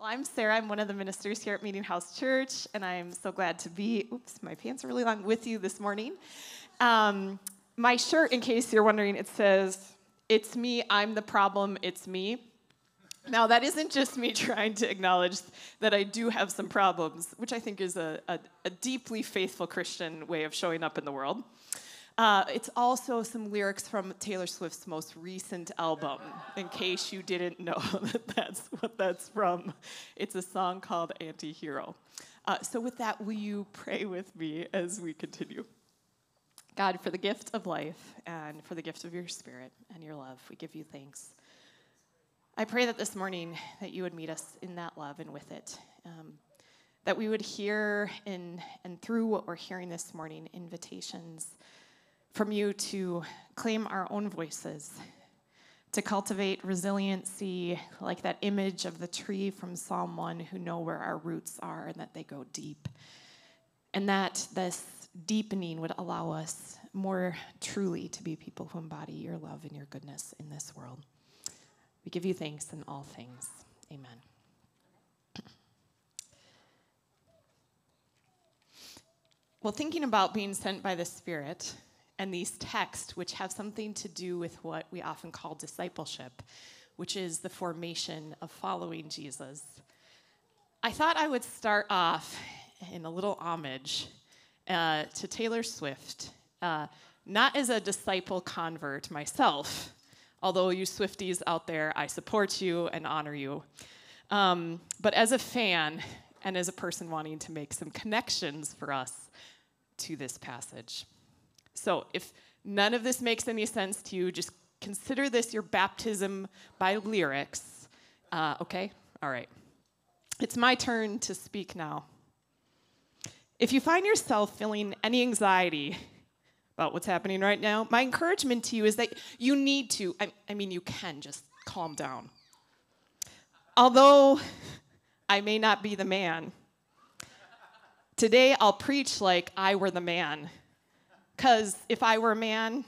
Well, I'm Sara. I'm one of the ministers here at Meetinghouse Church, and I'm so glad to be, oops, my pants are really long, with you this morning. Um, my shirt, in case you're wondering, it says, It's me, I'm the problem, it's me. Now, that isn't just me trying to acknowledge that I do have some problems, which I think is a, a, a deeply faithful Christian way of showing up in the world. Uh, it's also some lyrics from Taylor Swift's most recent album, in case you didn't know that that's what that's from. It's a song called Anti Hero. Uh, so, with that, will you pray with me as we continue? God, for the gift of life and for the gift of your spirit and your love, we give you thanks. I pray that this morning that you would meet us in that love and with it. Um, that we would hear in and through what we're hearing this morning invitations from you to claim our own voices, to cultivate resiliency, like that image of the tree from Psalm 1, who know where our roots are and that they go deep. And that this deepening would allow us more truly to be people who embody your love and your goodness in this world. We give you thanks in all things. Amen. Well, thinking about being sent by the Spirit, and these texts, which have something to do with what we often call discipleship, which is the formation of following Jesus. I thought I would start off in a little homage uh, to Taylor Swift, uh, not as a disciple convert myself, although you Swifties out there, I support you and honor you, um, but as a fan and as a person wanting to make some connections for us to this passage. So if none of this makes any sense to you, just consider this your baptism by lyrics. Uh, okay? All right. It's my turn to speak now. If you find yourself feeling any anxiety about what's happening right now, my encouragement to you is that you need to, I, I mean, you can just calm down. Although I may not be the man, today I'll preach like I were the man because if I were a man,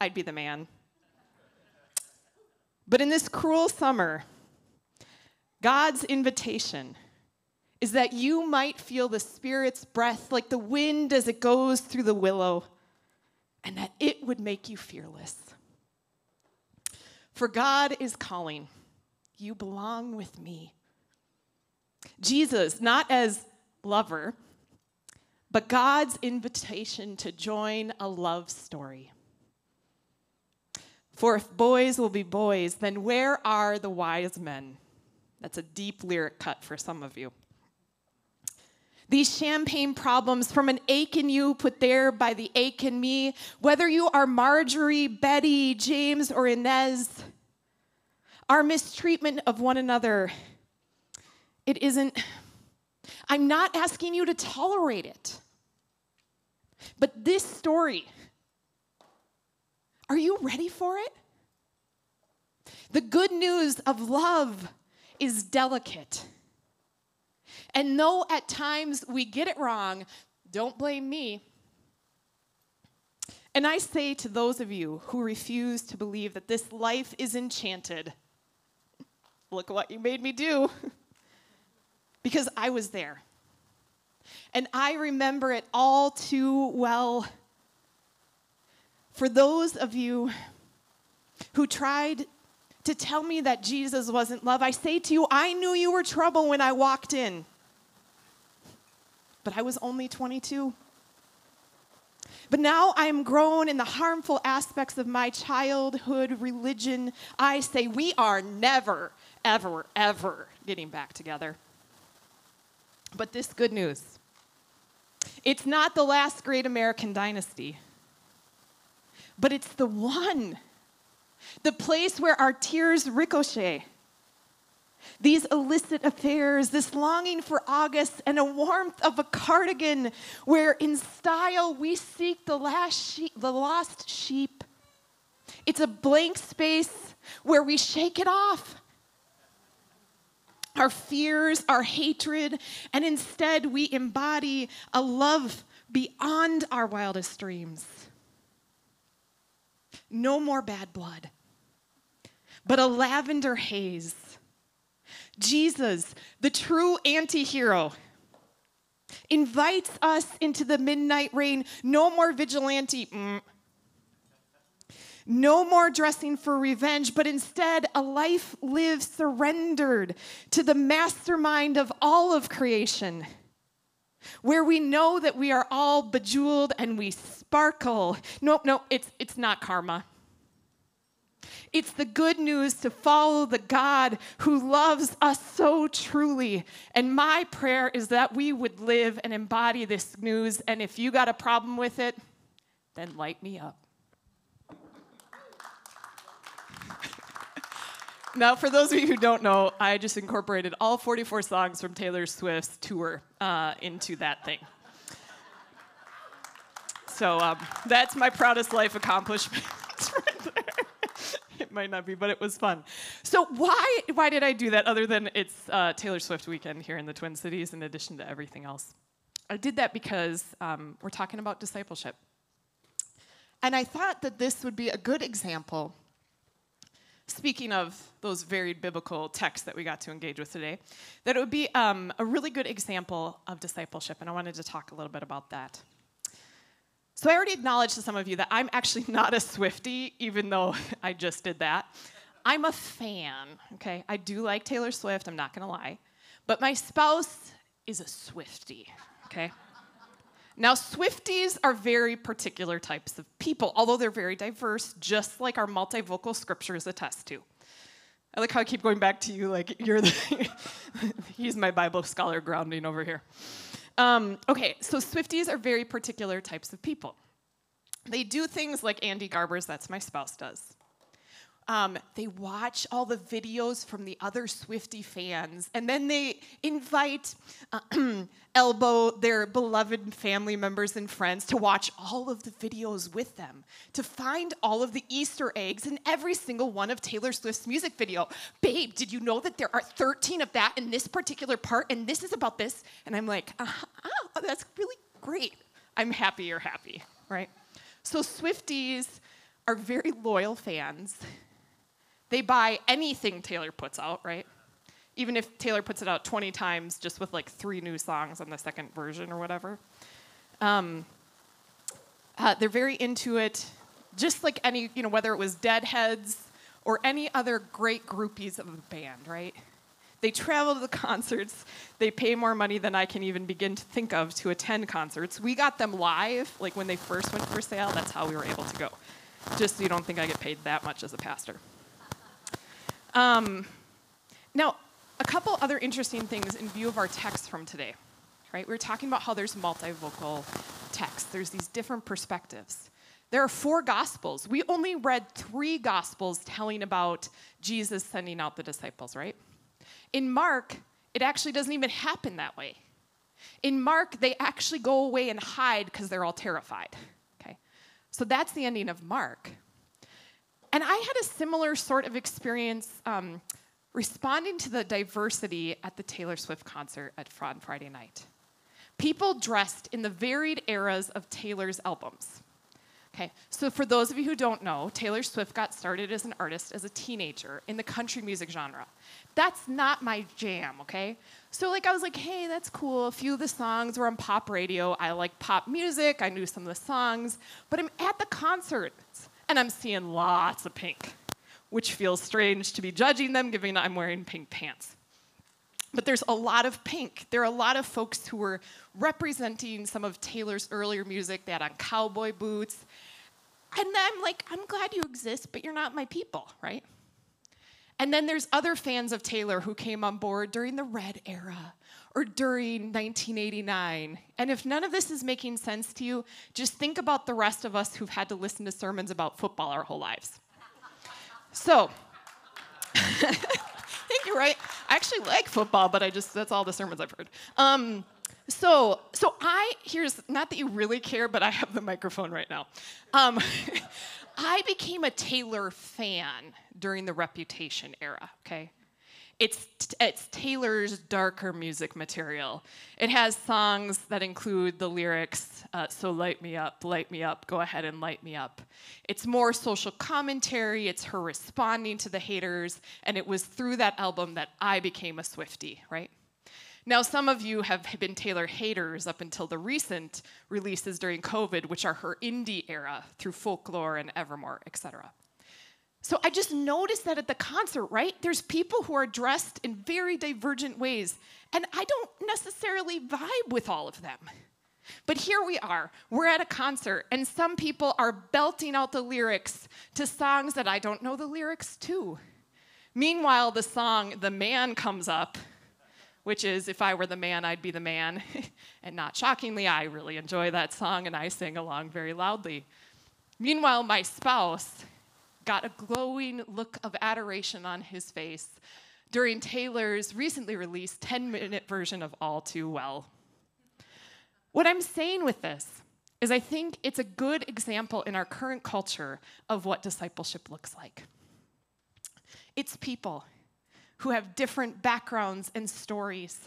I'd be the man. But in this cruel summer, God's invitation is that you might feel the Spirit's breath like the wind as it goes through the willow, and that it would make you fearless. For God is calling, you belong with me. Jesus, not as lover, but God's invitation to join a love story. For if boys will be boys, then where are the wise men? That's a deep lyric cut for some of you. These champagne problems from an ache in you put there by the ache in me, whether you are Marjorie, Betty, James, or Inez, our mistreatment of one another, it isn't, I'm not asking you to tolerate it. But this story, are you ready for it? The good news of love is delicate. And though at times we get it wrong, don't blame me. And I say to those of you who refuse to believe that this life is enchanted, look what you made me do. because I was there. And I remember it all too well. For those of you who tried to tell me that Jesus wasn't love, I say to you, I knew you were trouble when I walked in. But I was only 22. But now I am grown in the harmful aspects of my childhood religion. I say, we are never, ever, ever getting back together. But this good news it's not the last great American dynasty, but it's the one, the place where our tears ricochet. These illicit affairs, this longing for August and a warmth of a cardigan, where in style we seek the, last sheep, the lost sheep. It's a blank space where we shake it off our fears, our hatred, and instead we embody a love beyond our wildest dreams. No more bad blood, but a lavender haze Jesus, the true anti hero, invites us into the midnight rain. No more vigilante. Mm. No more dressing for revenge, but instead a life lived surrendered to the mastermind of all of creation, where we know that we are all bejeweled and we sparkle. No, no, it's, it's not karma. It's the good news to follow the God who loves us so truly. And my prayer is that we would live and embody this news. And if you got a problem with it, then light me up. Now, for those of you who don't know, I just incorporated all 44 songs from Taylor Swift's tour uh, into that thing. So um, that's my proudest life accomplishment right there. it might not be, but it was fun. So why why did I do that? Other than it's uh, Taylor Swift weekend here in the Twin Cities, in addition to everything else, I did that because um, we're talking about discipleship, and I thought that this would be a good example. Speaking of those varied biblical texts that we got to engage with today, that it would be um, a really good example of discipleship, and I wanted to talk a little bit about that. So I already acknowledged to some of you that I'm actually not a Swifty, even though I just did that. I'm a fan, okay? I do like Taylor Swift, I'm not gonna lie. But my spouse is a Swifty, okay? Now, Swifties are very particular types of people, although they're very diverse, just like our multivocal scriptures attest to. I like how I keep going back to you, like you're the, he's my Bible scholar grounding over here. Um, okay, so Swifties are very particular types of people. They do things like Andy Garbers, that's my spouse, does. Um, they watch all the videos from the other Swifty fans, and then they invite uh, Elbow, their beloved family members and friends, to watch all of the videos with them, to find all of the Easter eggs in every single one of Taylor Swift's music video. Babe, did you know that there are 13 of that in this particular part, and this is about this? And I'm like, oh, that's really great. I'm happy you're happy, right? So Swifties are very loyal fans they buy anything Taylor puts out, right? Even if Taylor puts it out 20 times just with like three new songs on the second version or whatever. Um, uh, they're very into it, just like any, you know, whether it was Deadheads or any other great groupies of a band, right? They travel to the concerts. They pay more money than I can even begin to think of to attend concerts. We got them live, like when they first went for sale. That's how we were able to go. Just so you don't think I get paid that much as a pastor. Um, now, a couple other interesting things in view of our text from today. Right? We are talking about how there's multivocal text. There's these different perspectives. There are four gospels. We only read three gospels telling about Jesus sending out the disciples, right? In Mark, it actually doesn't even happen that way. In Mark, they actually go away and hide because they're all terrified. Okay? So that's the ending of Mark. And I had a similar sort of experience um, responding to the diversity at the Taylor Swift concert at Fraud Friday night. People dressed in the varied eras of Taylor's albums. Okay, so for those of you who don't know, Taylor Swift got started as an artist as a teenager in the country music genre. That's not my jam, okay? So like I was like, hey, that's cool. A few of the songs were on pop radio. I like pop music. I knew some of the songs, but I'm at the concerts and I'm seeing lots of pink, which feels strange to be judging them given I'm wearing pink pants. But there's a lot of pink. There are a lot of folks who were representing some of Taylor's earlier music. They had on cowboy boots. And then I'm like, I'm glad you exist, but you're not my people, right? And then there's other fans of Taylor who came on board during the Red era or during 1989. And if none of this is making sense to you, just think about the rest of us who've had to listen to sermons about football our whole lives. So, thank you're right? I actually like football, but I just, that's all the sermons I've heard. Um, so, so I, here's, not that you really care, but I have the microphone right now. Um, I became a Taylor fan during the Reputation era, okay? It's, it's Taylor's darker music material. It has songs that include the lyrics, uh, So light me up, light me up, go ahead and light me up. It's more social commentary, it's her responding to the haters, and it was through that album that I became a Swiftie, right? Now, some of you have been Taylor haters up until the recent releases during COVID, which are her indie era through Folklore and Evermore, etc. So I just noticed that at the concert, right? There's people who are dressed in very divergent ways, and I don't necessarily vibe with all of them. But here we are. We're at a concert, and some people are belting out the lyrics to songs that I don't know the lyrics to. Meanwhile, the song The Man comes up, which is If I Were the Man, I'd Be the Man. and not shockingly, I really enjoy that song, and I sing along very loudly. Meanwhile, my spouse got a glowing look of adoration on his face during Taylor's recently released 10 minute version of All Too Well. What I'm saying with this is I think it's a good example in our current culture of what discipleship looks like. It's people who have different backgrounds and stories,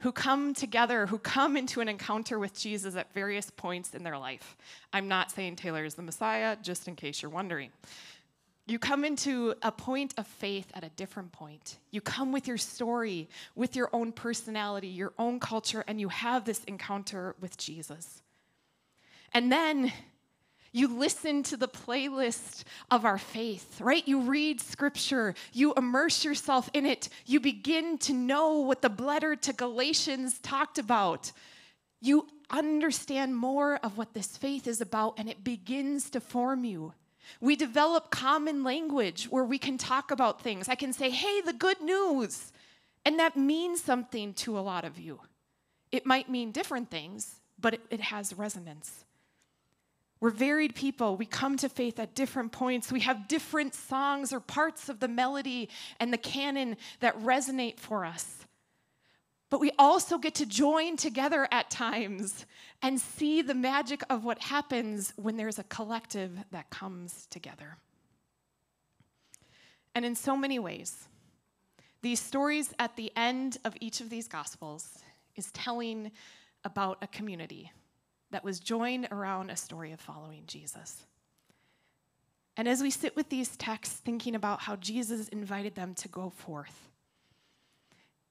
who come together, who come into an encounter with Jesus at various points in their life. I'm not saying Taylor is the Messiah, just in case you're wondering. You come into a point of faith at a different point. You come with your story, with your own personality, your own culture, and you have this encounter with Jesus. And then you listen to the playlist of our faith, right? You read scripture, you immerse yourself in it, you begin to know what the letter to Galatians talked about. You understand more of what this faith is about, and it begins to form you. We develop common language where we can talk about things. I can say, hey, the good news. And that means something to a lot of you. It might mean different things, but it, it, has resonance. We're varied people. We come to faith at different points. We have different songs or parts of the melody and the canon that resonate for us. But we also get to join together at times and see the magic of what happens when there's a collective that comes together. And in so many ways, these stories at the end of each of these gospels is telling about a community that was joined around a story of following Jesus. And as we sit with these texts, thinking about how Jesus invited them to go forth,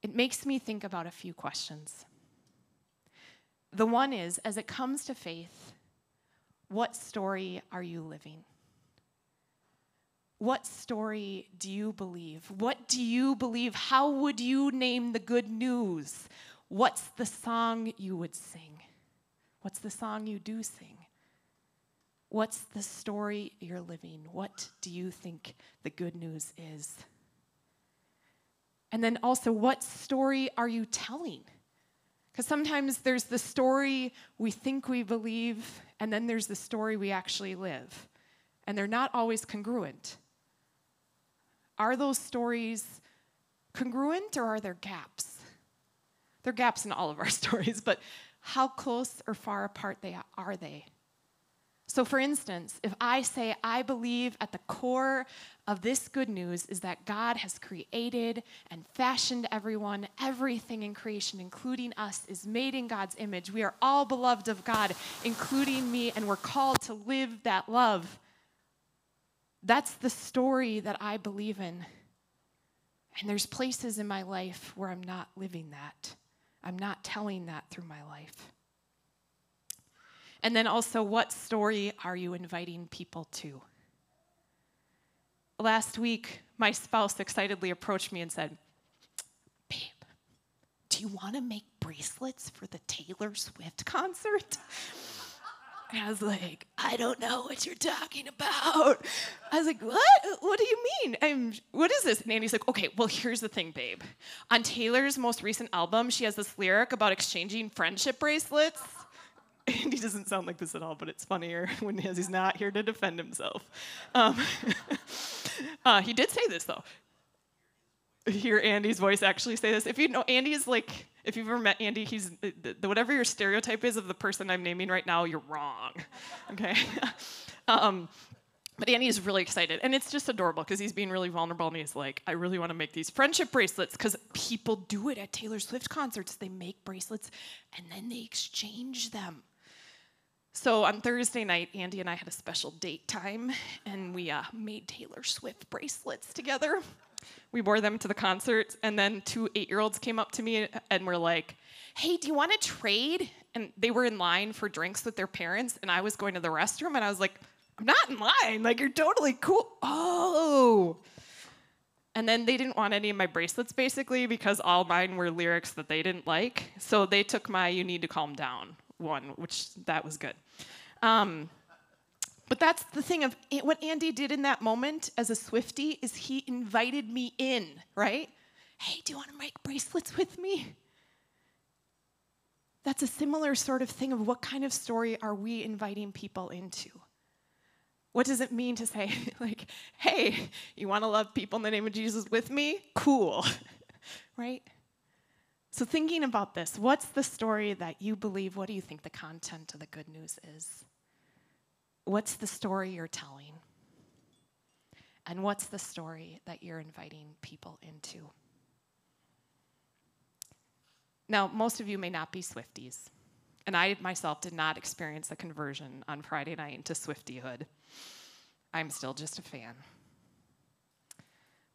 it makes me think about a few questions. The one is as it comes to faith, what story are you living? What story do you believe? What do you believe? How would you name the good news? What's the song you would sing? What's the song you do sing? What's the story you're living? What do you think the good news is? And then also, what story are you telling? Because sometimes there's the story we think we believe, and then there's the story we actually live. And they're not always congruent. Are those stories congruent or are there gaps? There are gaps in all of our stories, but how close or far apart they are they? So, for instance, if I say, I believe at the core of this good news is that God has created and fashioned everyone, everything in creation, including us, is made in God's image. We are all beloved of God, including me, and we're called to live that love. That's the story that I believe in. And there's places in my life where I'm not living that, I'm not telling that through my life. And then also, what story are you inviting people to? Last week, my spouse excitedly approached me and said, Babe, do you want to make bracelets for the Taylor Swift concert? And I was like, I don't know what you're talking about. I was like, what? What do you mean? I'm, what is this? And Andy's like, okay, well, here's the thing, babe. On Taylor's most recent album, she has this lyric about exchanging friendship bracelets. Andy doesn't sound like this at all, but it's funnier when he's not here to defend himself. Um, uh, he did say this though. Hear Andy's voice actually say this. If you know, Andy is like, if you've ever met Andy, he's the, whatever your stereotype is of the person I'm naming right now, you're wrong. Okay. um, But Andy is really excited, and it's just adorable because he's being really vulnerable, and he's like, "I really want to make these friendship bracelets because people do it at Taylor Swift concerts. They make bracelets, and then they exchange them." So on Thursday night, Andy and I had a special date time, and we uh, made Taylor Swift bracelets together. We wore them to the concert, and then two eight-year-olds came up to me and were like, "Hey, do you want to trade?" And they were in line for drinks with their parents, and I was going to the restroom, and I was like I'm not in line. Like, you're totally cool. Oh. And then they didn't want any of my bracelets basically because all mine were lyrics that they didn't like. So they took my You Need to Calm Down one, which that was good. Um, but that's the thing of what Andy did in that moment as a Swifty is he invited me in, right? Hey, do you want to make bracelets with me? That's a similar sort of thing of what kind of story are we inviting people into? What does it mean to say, like, hey, you want to love people in the name of Jesus with me? Cool, right? So, thinking about this, what's the story that you believe? What do you think the content of the good news is? What's the story you're telling? And what's the story that you're inviting people into? Now, most of you may not be Swifties. And I myself did not experience the conversion on Friday night into Swiftyhood. I'm still just a fan.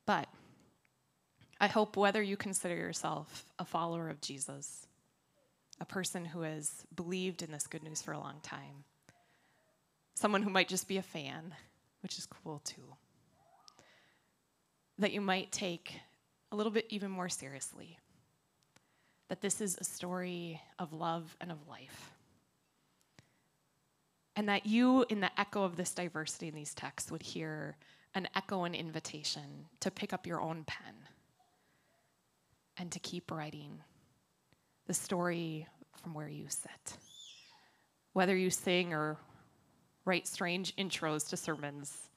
But I hope whether you consider yourself a follower of Jesus, a person who has believed in this good news for a long time, someone who might just be a fan, which is cool too, that you might take a little bit even more seriously that this is a story of love and of life. And that you, in the echo of this diversity in these texts, would hear an echo and invitation to pick up your own pen and to keep writing the story from where you sit. Whether you sing or write strange intros to sermons,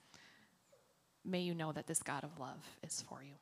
may you know that this God of love is for you.